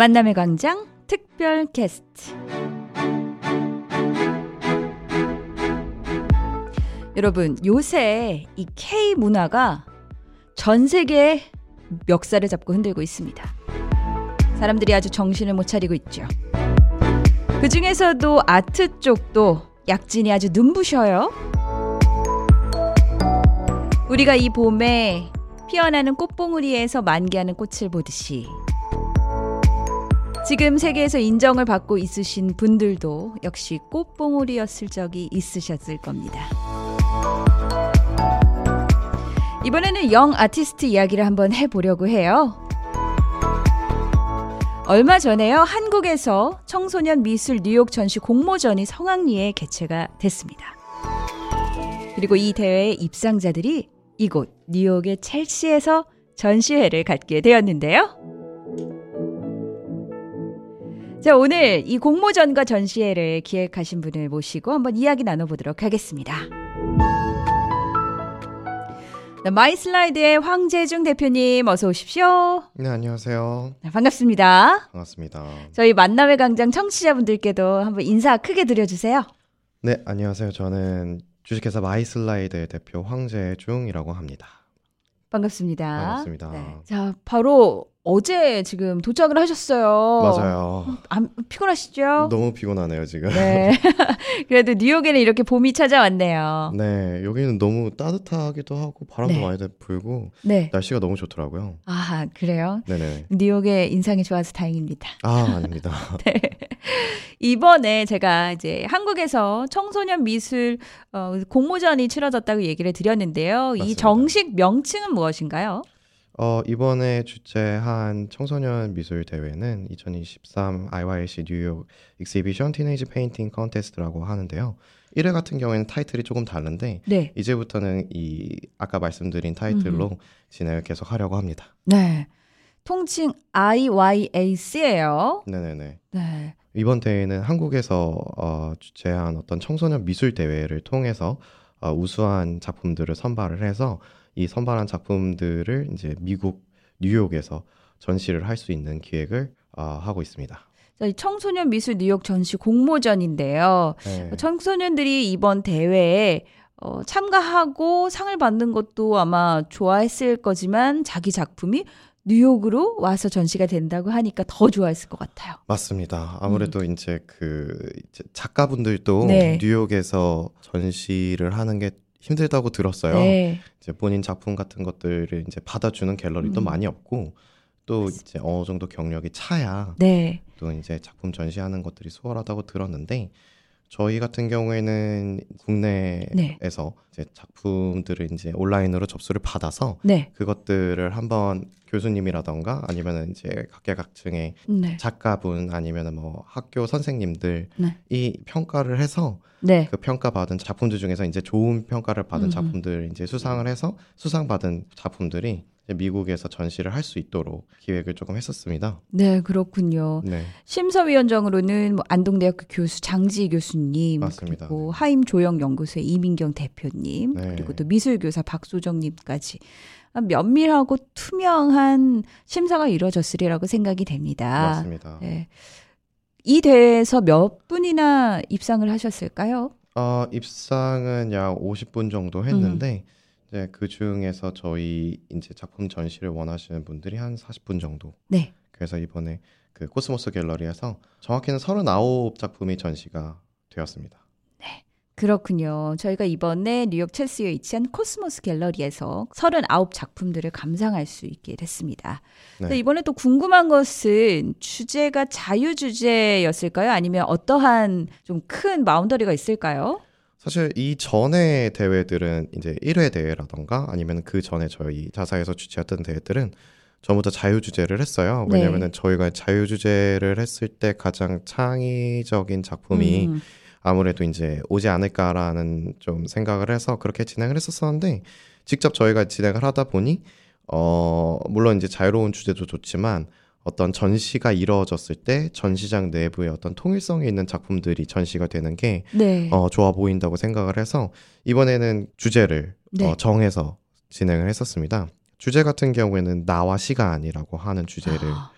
만남의 광장 특별 게스트. 여러분, 요새 이 K 문화가 전 세계의 멱살을 잡고 흔들고 있습니다. 사람들이 아주 정신을 못 차리고 있죠. 그 중에서도 아트 쪽도 약진이 아주 눈부셔요. 우리가 이 봄에 피어나는 꽃봉우리에서 만개하는 꽃을 보듯이 지금 세계에서 인정을 받고 있으신 분들도 역시 꽃봉오리였을 적이 있으셨을 겁니다. 이번에는 영 아티스트 이야기를 한번 해보려고 해요. 얼마 전에요, 한국에서 청소년 미술 뉴욕 전시 공모전이 성황리에 개최가 됐습니다. 그리고 이 대회의 입상자들이 이곳 뉴욕의 첼시에서 전시회를 갖게 되었는데요. 자, 오늘 이 공모전과 전시회를 기획하신 분을 모시고 한번 이야기 나눠보도록 하겠습니다. 네, 마이슬라이드의 황재중 대표님 어서 오십시오. 네, 안녕하세요. 네, 반갑습니다. 반갑습니다. 저희 만남의 광장 청취자분들께도 한번 인사 크게 드려주세요. 네, 안녕하세요. 저는 주식회사 마이슬라이드의 대표 황재중이라고 합니다. 반갑습니다. 반갑습니다. 네. 자, 바로 어제 지금 도착을 하셨어요. 맞아요. 안, 피곤하시죠? 너무 피곤하네요, 지금. 네. 그래도 뉴욕에는 이렇게 봄이 찾아왔네요. 네, 여기는 너무 따뜻하기도 하고 바람도 네. 많이 불고 네. 날씨가 너무 좋더라고요. 아, 그래요? 네네. 뉴욕의 인상이 좋아서 다행입니다. 아, 아닙니다. 네. 이번에 제가 이제 한국에서 청소년 미술 어, 공모전이 치러졌다고 얘기를 드렸는데요. 이 맞습니다. 정식 명칭은 무엇인가요? 어, 이번에 주최한 청소년 미술 대회는 2023 IYC 뉴욕 익시비션 티네이지 페인팅 컨테스트라고 하는데요. 1회 같은 경우에는 타이틀이 조금 다른데 네. 이제부터는 이 아까 말씀드린 타이틀로 진행을 계속 하려고 합니다. 네. 통칭 IYAC예요. 네네네. 네. 이번 대회는 한국에서 어, 주최한 어떤 청소년 미술 대회를 통해서 어, 우수한 작품들을 선발을 해서 이 선발한 작품들을 이제 미국 뉴욕에서 전시를 할 수 있는 기획을 어, 하고 있습니다. 청소년 미술 뉴욕 전시 공모전인데요. 네. 청소년들이 이번 대회에 어, 참가하고 상을 받는 것도 아마 좋아했을 거지만 자기 작품이 뉴욕으로 와서 전시가 된다고 하니까 더 좋아했을 것 같아요. 맞습니다. 아무래도 이제 그 작가분들도 음. 네. 뉴욕에서 전시를 하는 게 힘들다고 들었어요. 네. 이제 본인 작품 같은 것들을 이제 받아주는 갤러리도 음. 많이 없고 또 이제 어느 정도 경력이 차야 네. 또 이제 작품 전시하는 것들이 수월하다고 들었는데 저희 같은 경우에는 국내에서 네. 이제 작품들을 이제 온라인으로 접수를 받아서 네. 그것들을 한번 교수님이라던가 아니면은 이제 각계각층의 네. 작가분 아니면은 뭐 학교 선생님들이 네. 평가를 해서 네. 그 평가 받은 작품들 중에서 이제 좋은 평가를 받은 음. 작품들 이제 수상을 해서 수상 받은 작품들이 이제 미국에서 전시를 할 수 있도록 기획을 조금 했었습니다. 네, 그렇군요. 네, 심사위원장으로는 뭐 안동대학교 교수 장지 교수님, 맞습니다. 그리고 하임 조영 연구소의 이민경 대표님, 네. 그리고 또 미술교사 박소정님까지 면밀하고 투명한 심사가 이루어졌으리라고 생각이 됩니다. 맞습니다. 네. 이 대회에서 몇 분이나 입상을 하셨을까요? 어, 입상은 약 50분 정도 했는데 이제 그 중에서 저희 이제 작품 전시를 원하시는 분들이 한 40분 정도. 네. 그래서 이번에 그 코스모스 갤러리에서 정확히는 39 작품이 전시가 되었습니다. 그렇군요. 저희가 이번에 뉴욕 첼시에 위치한 코스모스 갤러리에서 39 작품들을 감상할 수 있게 됐습니다. 네. 이번에 또 궁금한 것은 주제가 자유 주제였을까요? 아니면 어떠한 좀 큰 boundary가 있을까요? 사실 이 전에 대회들은 이제 1회 대회라던가 아니면 그 전에 저희 자사에서 주최했던 대회들은 전부 다 자유 주제를 했어요. 네. 왜냐면은 저희가 자유 주제를 했을 때 가장 창의적인 작품이 음, 아무래도 이제 오지 않을까라는 좀 생각을 해서 그렇게 진행을 했었었는데 직접 저희가 진행을 하다 보니 어 물론 이제 자유로운 주제도 좋지만 어떤 전시가 이루어졌을 때 전시장 내부에 어떤 통일성이 있는 작품들이 전시가 되는 게 네. 어, 좋아 보인다고 생각을 해서 이번에는 주제를 네. 어, 정해서 진행을 했었습니다. 주제 같은 경우에는 나와 시간이라고 하는 주제를 아,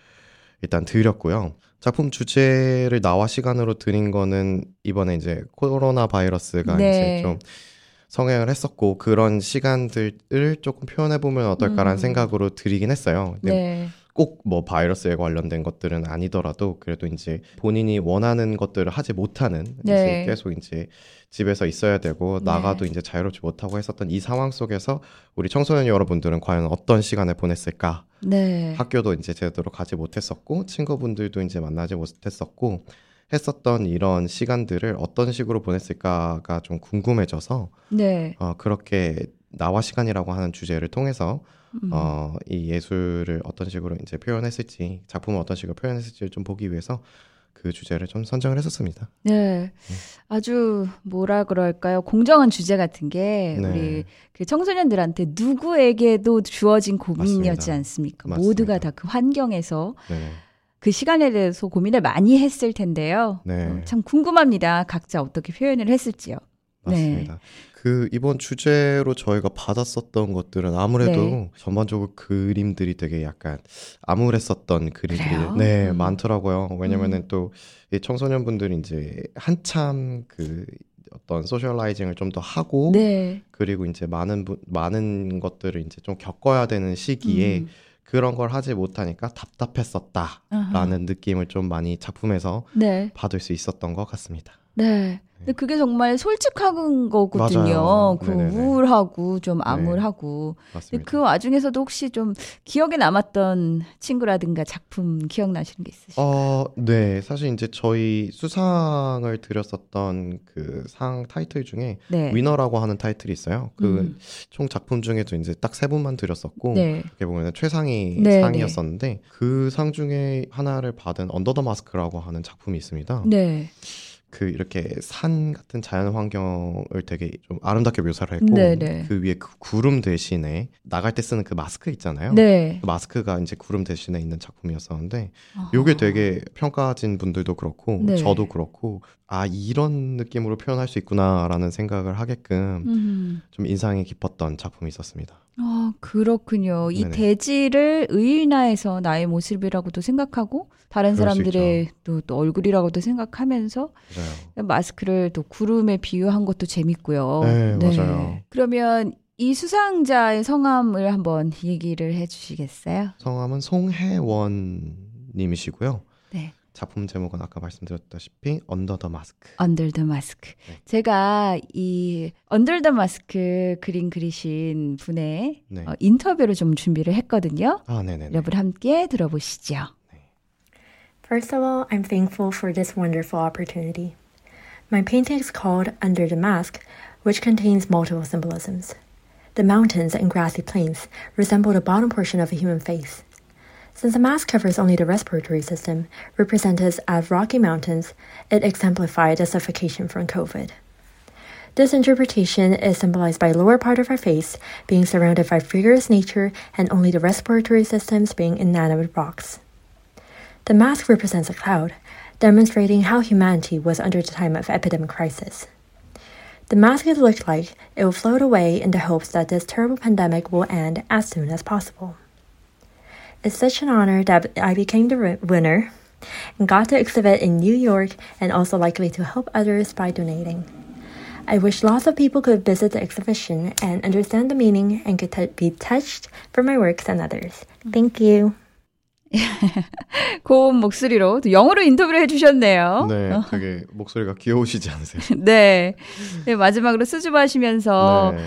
일단 드렸고요. 작품 주제를 나와 시간으로 드린 거는 이번에 이제 코로나 바이러스가 네. 이제 좀 성행을 했었고 그런 시간들을 조금 표현해 보면 어떨까라는 음. 생각으로 드리긴 했어요. 네. 꼭 뭐 바이러스에 관련된 것들은 아니더라도 그래도 이제 본인이 원하는 것들을 하지 못하는 네. 이제 계속 이제 집에서 있어야 되고 네. 나가도 이제 자유롭지 못하고 했었던 이 상황 속에서 우리 청소년 여러분들은 과연 어떤 시간을 보냈을까? 네. 학교도 이제 제대로 가지 못했었고 친구분들도 이제 만나지 못했었고 했었던 이런 시간들을 어떤 식으로 보냈을까가 좀 궁금해져서 네. 어, 그렇게 나와 시간이라고 하는 주제를 통해서 음. 어, 이 예술을 어떤 식으로 이제 표현했을지, 작품을 어떤 식으로 표현했을지를 좀 보기 위해서 그 주제를 좀 선정을 했었습니다. 네. 아주 뭐라 그럴까요? 공정한 주제 같은 게 네. 우리 그 청소년들한테 누구에게도 주어진 고민이었지 맞습니다. 않습니까? 맞습니다. 모두가 다 그 환경에서 네. 그 시간에 대해서 고민을 많이 했을 텐데요. 네. 어, 참 궁금합니다. 각자 어떻게 표현을 했을지요. 네. 맞습니다. 그 이번 주제로 저희가 받았었던 것들은 아무래도 네. 전반적으로 그림들이 되게 약간 암울했었던 그림들이 그래요? 네 음. 많더라고요. 왜냐면은 또이 청소년분들이 이제 한참 그 어떤 소셜라이징을 좀 더 하고 네. 그리고 이제 많은 분 많은 것들을 이제 좀 겪어야 되는 시기에 음. 그런 걸 하지 못하니까 답답했었다라는 아하. 느낌을 좀 많이 작품에서 네. 받을 수 있었던 것 같습니다. 네. 근데 그게 정말 솔직한 거거든요. 그. 우울하고 좀 암울하고. 근데 맞습니다. 그 와중에서도 혹시 좀 기억에 남았던 친구라든가 작품 기억나시는 게 있으실까요? 어, 네. 사실 이제 저희 수상을 드렸었던 그 상 타이틀 중에 네. 위너라고 하는 타이틀이 있어요. 그 음. 총 작품 중에도 이제 딱 세 분만 드렸었고 네. 어떻게 보면 최상위 네, 상이었었는데 그 상 중에 하나를 받은 언더 더 마스크라고 하는 작품이 있습니다. 네. 그 이렇게 산 같은 자연 환경을 되게 좀 아름답게 묘사를 했고 네네. 그 위에 그 구름 대신에 나갈 때 쓰는 그 마스크 있잖아요. 네. 그 마스크가 이제 구름 대신에 있는 작품이었었는데 아하. 요게 되게 평가진 분들도 그렇고 네. 저도 그렇고 아 이런 느낌으로 표현할 수 있구나라는 생각을 하게끔 음. 좀 인상이 깊었던 작품이 있었습니다. 아, 그렇군요. 이 네네. 대지를 의인화해서 나의 모습이라고도 생각하고 다른 사람들의 또, 또 얼굴이라고도 생각하면서 맞아요. 마스크를 또 구름에 비유한 것도 재밌고요. 네, 맞아요. 그러면 이 수상자의 성함을 한번 얘기를 해 주시겠어요? 성함은 송혜원 님이시고요. 네. 작품 제목은 아까 말씀드렸다시피 언더 더 마스크. Under the Mask. 네. 제가 이 Under the Mask 그림 그리신 분의 네. 어, 인터뷰를 좀 준비를 했거든요. 아, 네네네. 여러분 함께 들어보시죠. First of all, I'm thankful for this wonderful opportunity. My painting is called Under the Mask, which contains multiple symbolisms. The mountains and grassy plains resemble the bottom portion of a human face. Since the mask covers only the respiratory system, represented as rocky mountains, it exemplifies the suffocation from COVID. This interpretation is symbolized by lower part of our face being surrounded by vigorous nature and only the respiratory systems being inanimate rocks. The mask represents a cloud, demonstrating how humanity was under the time of epidemic crisis. The mask is looked like it will float away in the hopes that this terrible pandemic will end as soon as possible. It's such an honor that I became the wi- winner and got to exhibit in New York and also likely to help others by donating. I wish lots of people could visit the exhibition and understand the meaning and could t- be touched for my works and others. Thank you. 고운 목소리로 또 영어로 인터뷰를 해주셨네요. 네, 되게 목소리가 귀여우시지 않으세요? 네. 네, 마지막으로 수줍어하시면서 네.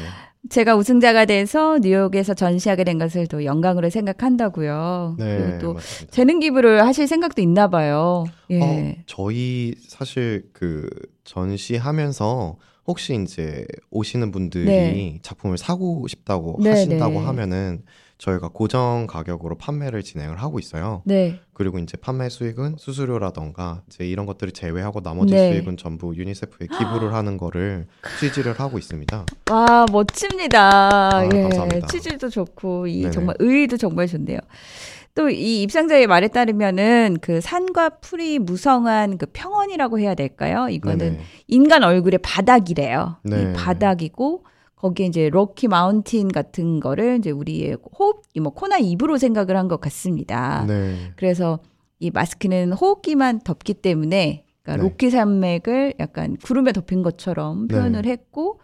제가 우승자가 돼서 뉴욕에서 전시하게 된 것을 또 영광으로 생각한다고요. 네, 그리고 또 맞습니다. 재능 기부를 하실 생각도 있나 봐요. 예. 어, 저희 사실 그 전시하면서 혹시 이제 오시는 분들이 네. 작품을 사고 싶다고 네, 하신다고 네. 하면은 저희가 고정 가격으로 판매를 진행을 하고 있어요. 네. 그리고 이제 판매 수익은 수수료라던가 이제 이런 것들을 제외하고 나머지 네. 수익은 전부 유니세프에 기부를 하는 거를 취지를 하고 있습니다. 와, 멋집니다. 아, 예. 감사합니다. 취지도 좋고, 이 네네. 정말 의의도 정말 좋네요. 또 이 입상자의 말에 따르면은 그 산과 풀이 무성한 그 평원이라고 해야 될까요? 이거는 네네. 인간 얼굴의 바닥이래요. 네. 이 바닥이고 거기에 이제 로키 마운틴 같은 거를 이제 우리의 호흡, 뭐 코나 입으로 생각을 한 것 같습니다. 네. 그래서 이 마스크는 호흡기만 덮기 때문에 그러니까 네. 로키 산맥을 약간 구름에 덮인 것처럼 네. 표현을 했고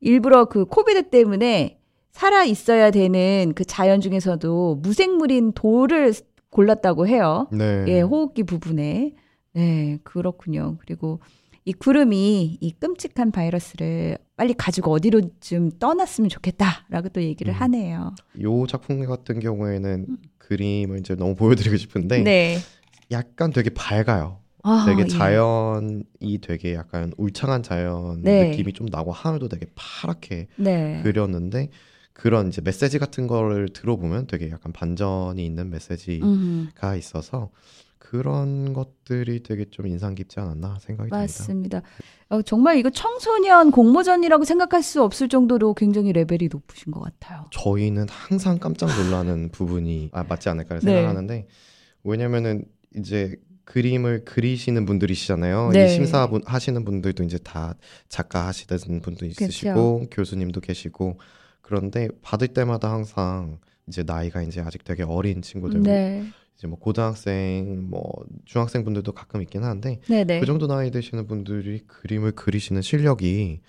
일부러 그 코비드 때문에 살아 있어야 되는 그 자연 중에서도 무생물인 돌을 골랐다고 해요. 네. 예, 호흡기 부분에. 네, 그렇군요. 그리고 이 구름이 이 끔찍한 바이러스를 빨리 가지고 어디로 좀 떠났으면 좋겠다라고 또 얘기를 음. 하네요. 요 작품 같은 경우에는 그림을 이제 너무 보여드리고 싶은데 네. 약간 되게 밝아요. 아, 되게 예. 자연이 되게 약간 울창한 자연 네. 느낌이 좀 나고 하늘도 되게 파랗게 네. 그렸는데 그런 이제 메시지 같은 거를 들어보면 되게 약간 반전이 있는 메시지가 음, 있어서 그런 것들이 되게 좀 인상 깊지 않았나 생각이 듭니다. 맞습니다. 어, 정말 이거 청소년 공모전이라고 생각할 수 없을 정도로 굉장히 레벨이 높으신 것 같아요. 저희는 항상 깜짝 놀라는 부분이 아, 맞지 않을까 네. 생각하는데 왜냐면은 이제 그림을 그리시는 분들이시잖아요. 네. 이 심사 분, 하시는 분들도 이제 다 작가 하시는 분도 있으시고 교수님도 계시고 그런데 받을 때마다 항상 이제 나이가 이제 아직 되게 어린 친구들 네. 이제 뭐 고등학생 뭐 중학생 분들도 가끔 있긴 한데 네네. 그 정도 나이 되시는 분들이 그림을 그리시는 실력이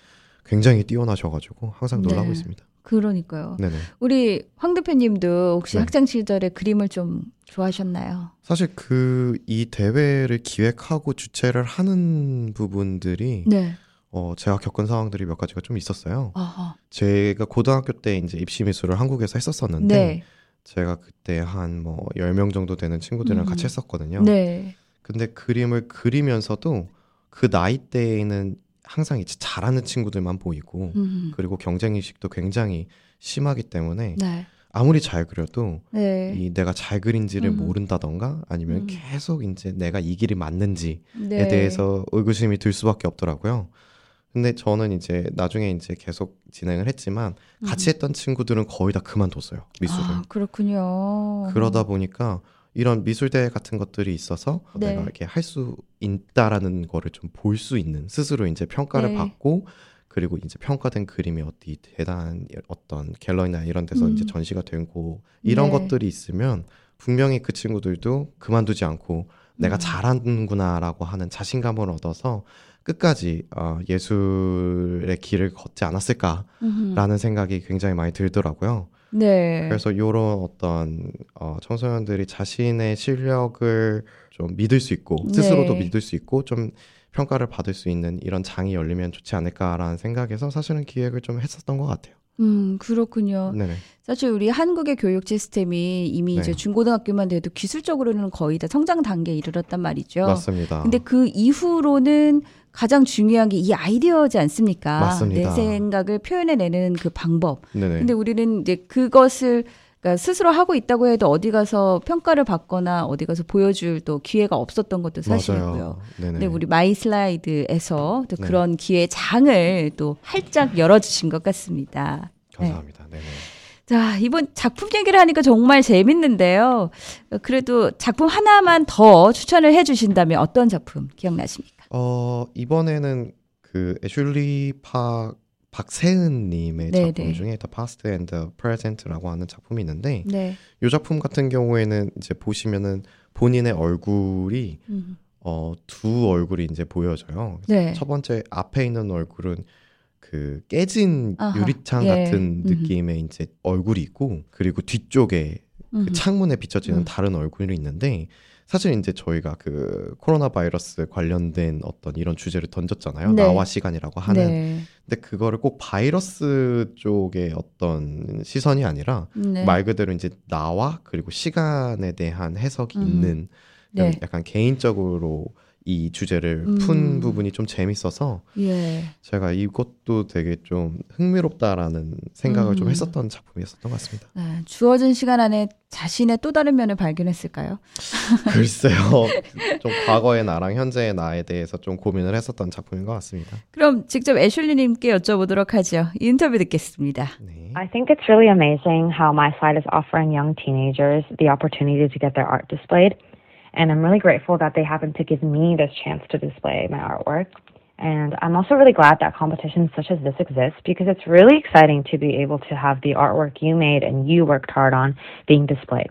굉장히 뛰어나셔가지고 항상 놀라고 네. 있습니다. 그러니까요. 네네. 우리 황 대표님도 혹시 네. 학창 시절에 그림을 좀 좋아하셨나요? 사실 그 이 대회를 기획하고 주최를 하는 부분들이 네. 어 제가 겪은 상황들이 몇 가지가 좀 있었어요. 아하. 제가 고등학교 때 이제 입시 미술을 한국에서 했었었는데 네. 제가 그때 한 뭐 10명 정도 되는 친구들이랑 음. 같이 했었거든요. 네. 근데 그림을 그리면서도 그 나이 대에는 항상 이제 잘하는 친구들만 보이고 음. 그리고 경쟁 의식도 굉장히 심하기 때문에 네. 아무리 잘 그려도 네. 이 내가 잘 그린지를 음. 모른다던가 아니면 음. 계속 이제 내가 이 길이 맞는지에 네. 대해서 의구심이 들 수밖에 없더라고요. 근데 저는 이제 나중에 이제 계속 진행을 했지만 같이 했던 친구들은 거의 다 그만뒀어요 미술을. 음. 아, 그렇군요. 그러다 보니까 이런 미술 대회 같은 것들이 있어서 네. 내가 이렇게 할 수 있다라는 거를 좀 볼 수 있는 스스로 이제 평가를 네. 받고 그리고 이제 평가된 그림이 어디 대단한 어떤 갤러리나 이런 데서 음. 이제 전시가 되고 이런 네. 것들이 있으면 분명히 그 친구들도 그만두지 않고 내가 음. 잘하는구나라고 하는 자신감을 얻어서 끝까지 어, 예술의 길을 걷지 않았을까라는. 생각이 굉장히 많이 들더라고요. 네. 그래서 이런 어떤 어, 청소년들이 자신의 실력을 좀 믿을 수 있고 스스로도 네. 믿을 수 있고 좀 평가를 받을 수 있는 이런 장이 열리면 좋지 않을까라는 생각에서 사실은 기획을 좀 했었던 것 같아요. 음, 그렇군요. 네네. 사실 우리 한국의 교육 시스템이 이미 네. 이제 중고등학교만 돼도 기술적으로는 거의 다 성장 단계에 이르렀단 말이죠. 맞습니다. 근데 그 이후로는 가장 중요한 게 이 아이디어지 않습니까? 맞습니다. 내 생각을 표현해내는 그 방법. 네네. 근데 우리는 이제 그것을 그러니까 스스로 하고 있다고 해도 어디 가서 평가를 받거나 어디 가서 보여줄 또 기회가 없었던 것도 사실이고요. 네네. 근데 우리 마이 슬라이드에서 또 네. 그런 기회 장을 또 활짝 열어주신 것 같습니다. 감사합니다. 네네. 자, 이번 작품 얘기를 하니까 정말 재밌는데요. 어, 그래도 작품 하나만 더 추천을 해 주신다면 어떤 작품 기억나십니까? 어 이번에는 그 애슐리 파 박세은님의 네네. 작품 중에 The Past and the Present라고 하는 작품이 있는데 네. 이 작품 같은 경우에는 이제 보시면은 본인의 얼굴이 음. 어, 두 얼굴이 이제 보여져요. 네. 첫 번째 앞에 있는 얼굴은 그 깨진 아하, 유리창 예. 같은 음흠. 느낌의 이제 얼굴이 있고 그리고 뒤쪽에 그 음. 창문에 비춰지는 음. 다른 얼굴이 있는데 사실 이제 저희가 그 코로나 바이러스 관련된 어떤 이런 주제를 던졌잖아요. 네. 나와 시간이라고 하는. 네. 근데 그거를 꼭 바이러스 쪽의 어떤 시선이 아니라 네. 말 그대로 이제 나와 그리고 시간에 대한 해석이 음. 있는 네. 약간 개인적으로 이 주제를 음. 푼 부분이 좀 재밌어서 예. 제가 이것도 되게 좀 흥미롭다라는 생각을 좀 음. 했었던 작품이었던 것 같습니다. 네, 주어진 시간 안에 자신의 또 다른 면을 발견했을까요? 글쎄요, 좀 과거의 나랑 현재의 나에 대해서 좀 고민을 했었던 작품인 것 같습니다. 그럼 직접 애슐리님께 여쭤보도록 하죠. 인터뷰 듣겠습니다. 네. I think it's really amazing how my site is offering young teenagers the opportunity to get their art displayed. And I'm really grateful that they happened to give me this chance to display my artwork. And I'm also really glad that competitions such as this exist because it's really exciting to be able to have the artwork you made and you worked hard on being displayed.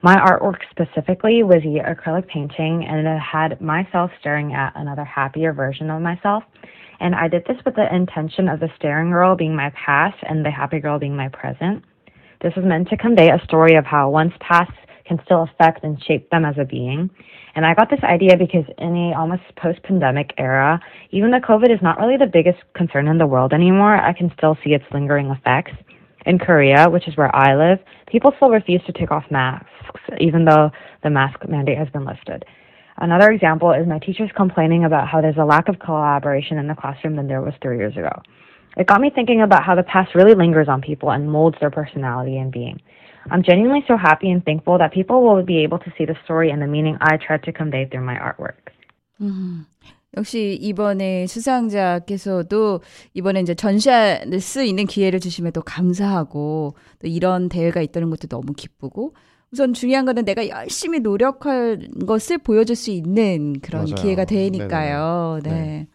My artwork specifically was the acrylic painting, and it had myself staring at another happier version of myself. And I did this with the intention of the staring girl being my past and the happy girl being my present. This was meant to convey a story of how one's past can still affect and shape them as a being. And I got this idea because in a almost post pandemic era, even though COVID is not really the biggest concern in the world anymore, I can still see its lingering effects. In Korea, which is where I live, people still refuse to take off masks, even though the mask mandate has been lifted. Another example is my teachers complaining about how there's a lack of collaboration in the classroom than there was three years ago. It got me thinking about how the past really lingers on people and molds their personality and being. I'm genuinely so happy and thankful that people will be able to see the story and the meaning I tried to convey through my artwork. 음, 역시 이번에 수상자께서도 이번에 이제 전시할 수 있는 기회를 주심에도 감사하고 또 이런 대회가 있다는 것도 너무 기쁘고 우선 중요한 거는 내가 열심히 노력할 것을 보여줄 수 있는 그런 맞아요. 기회가 되니까요. 네. 네.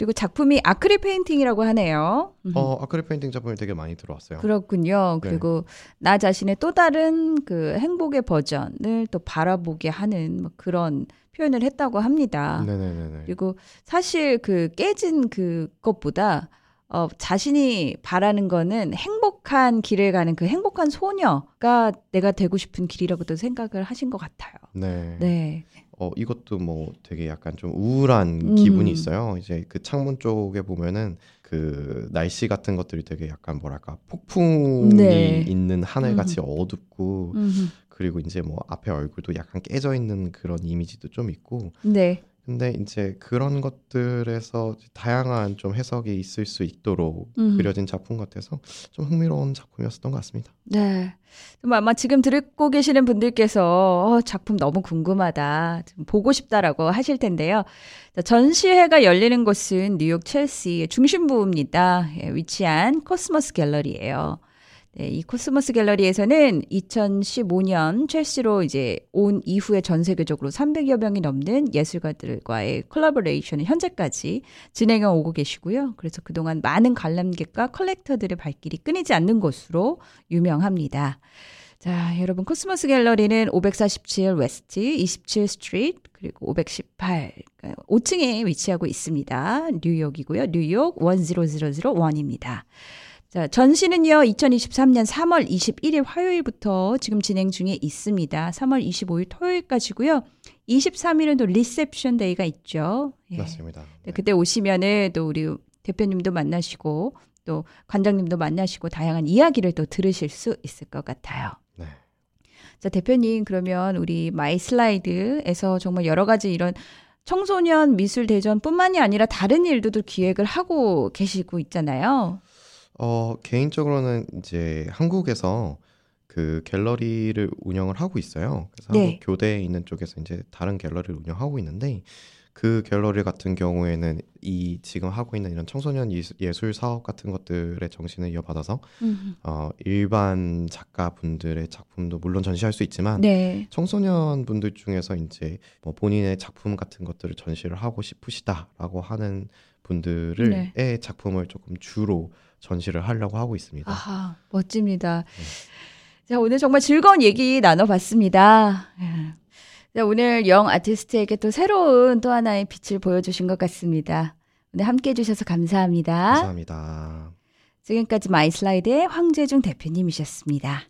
그리고 작품이 아크릴 페인팅이라고 하네요. 음. 어, 아크릴 페인팅 작품이 되게 많이 들어왔어요. 그렇군요. 네. 그리고 나 자신의 또 다른 그 행복의 버전을 또 바라보게 하는 뭐 그런 표현을 했다고 합니다. 네네네네. 그리고 사실 그 깨진 그것보다 어, 자신이 바라는 거는 행복한 길을 가는 그 행복한 소녀가 내가 되고 싶은 길이라고도 생각을 하신 것 같아요. 네. 네. 어, 이것도 뭐 되게 약간 좀 우울한 음. 기분이 있어요. 이제 그 창문 쪽에 보면은 그 날씨 같은 것들이 되게 약간 뭐랄까 폭풍이 네. 있는 하늘 같이 어둡고 음, 그리고 이제 뭐 앞에 얼굴도 약간 깨져 있는 그런 이미지도 좀 있고 네. 근데 이제 그런 것들에서 다양한 좀 해석이 있을 수 있도록 음. 그려진 작품 같아서 좀 흥미로운 작품이었던 것 같습니다. 네. 좀 아마 지금 듣고 계시는 분들께서 어, 작품 너무 궁금하다, 좀 보고 싶다라고 하실 텐데요. 자, 전시회가 열리는 곳은 뉴욕 첼시 중심부입니다. 예, 위치한 코스모스 갤러리예요. 네, 이 코스모스 갤러리에서는 2015년 첼시로 이제 온 이후에 전 세계적으로 300여 명이 넘는 예술가들과의 collaboration을 현재까지 진행해 오고 계시고요. 그래서 그동안 많은 관람객과 컬렉터들의 발길이 끊이지 않는 곳으로 유명합니다. 자, 여러분 코스모스 갤러리는 547 West, 27 Street, 그리고 518 5층에 위치하고 있습니다. 뉴욕이고요. 뉴욕 10001입니다. 자, 전시는요, 2023년 3월 21일 화요일부터 지금 진행 중에 있습니다. 3월 25일 토요일까지고요. 23일은 또 reception day가 있죠. 예. 맞습니다. 네, 그때 오시면은 또 우리 대표님도 만나시고 또 관장님도 만나시고 다양한 이야기를 또 들으실 수 있을 것 같아요. 네. 자, 대표님 그러면 우리 마이 슬라이드에서 정말 여러 가지 이런 청소년 미술 대전뿐만이 아니라 다른 일들도 기획을 하고 계시고 있잖아요. 어, 개인적으로는 이제 한국에서 그 갤러리를 운영을 하고 있어요. 그래서 네. 한국 교대에 있는 쪽에서 이제 다른 갤러리를 운영하고 있는데 그 갤러리 같은 경우에는 이 지금 하고 있는 이런 청소년 예술, 예술 사업 같은 것들의 정신을 이어받아서 어, 일반 작가분들의 작품도 물론 전시할 수 있지만 네. 청소년 분들 중에서 이제 뭐 본인의 작품 같은 것들을 전시를 하고 싶으시다라고 하는 분들을 네. 의 작품을 조금 주로 전시를 하려고 하고 있습니다. 아하, 멋집니다. 자, 오늘 정말 즐거운 얘기 나눠봤습니다. 예. 자, 오늘 영 아티스트에게 또 새로운 또 하나의 빛을 보여주신 것 같습니다. 오늘 함께 해주셔서 감사합니다. 감사합니다. 지금까지 마이슬라이드의 황재중 대표님이셨습니다.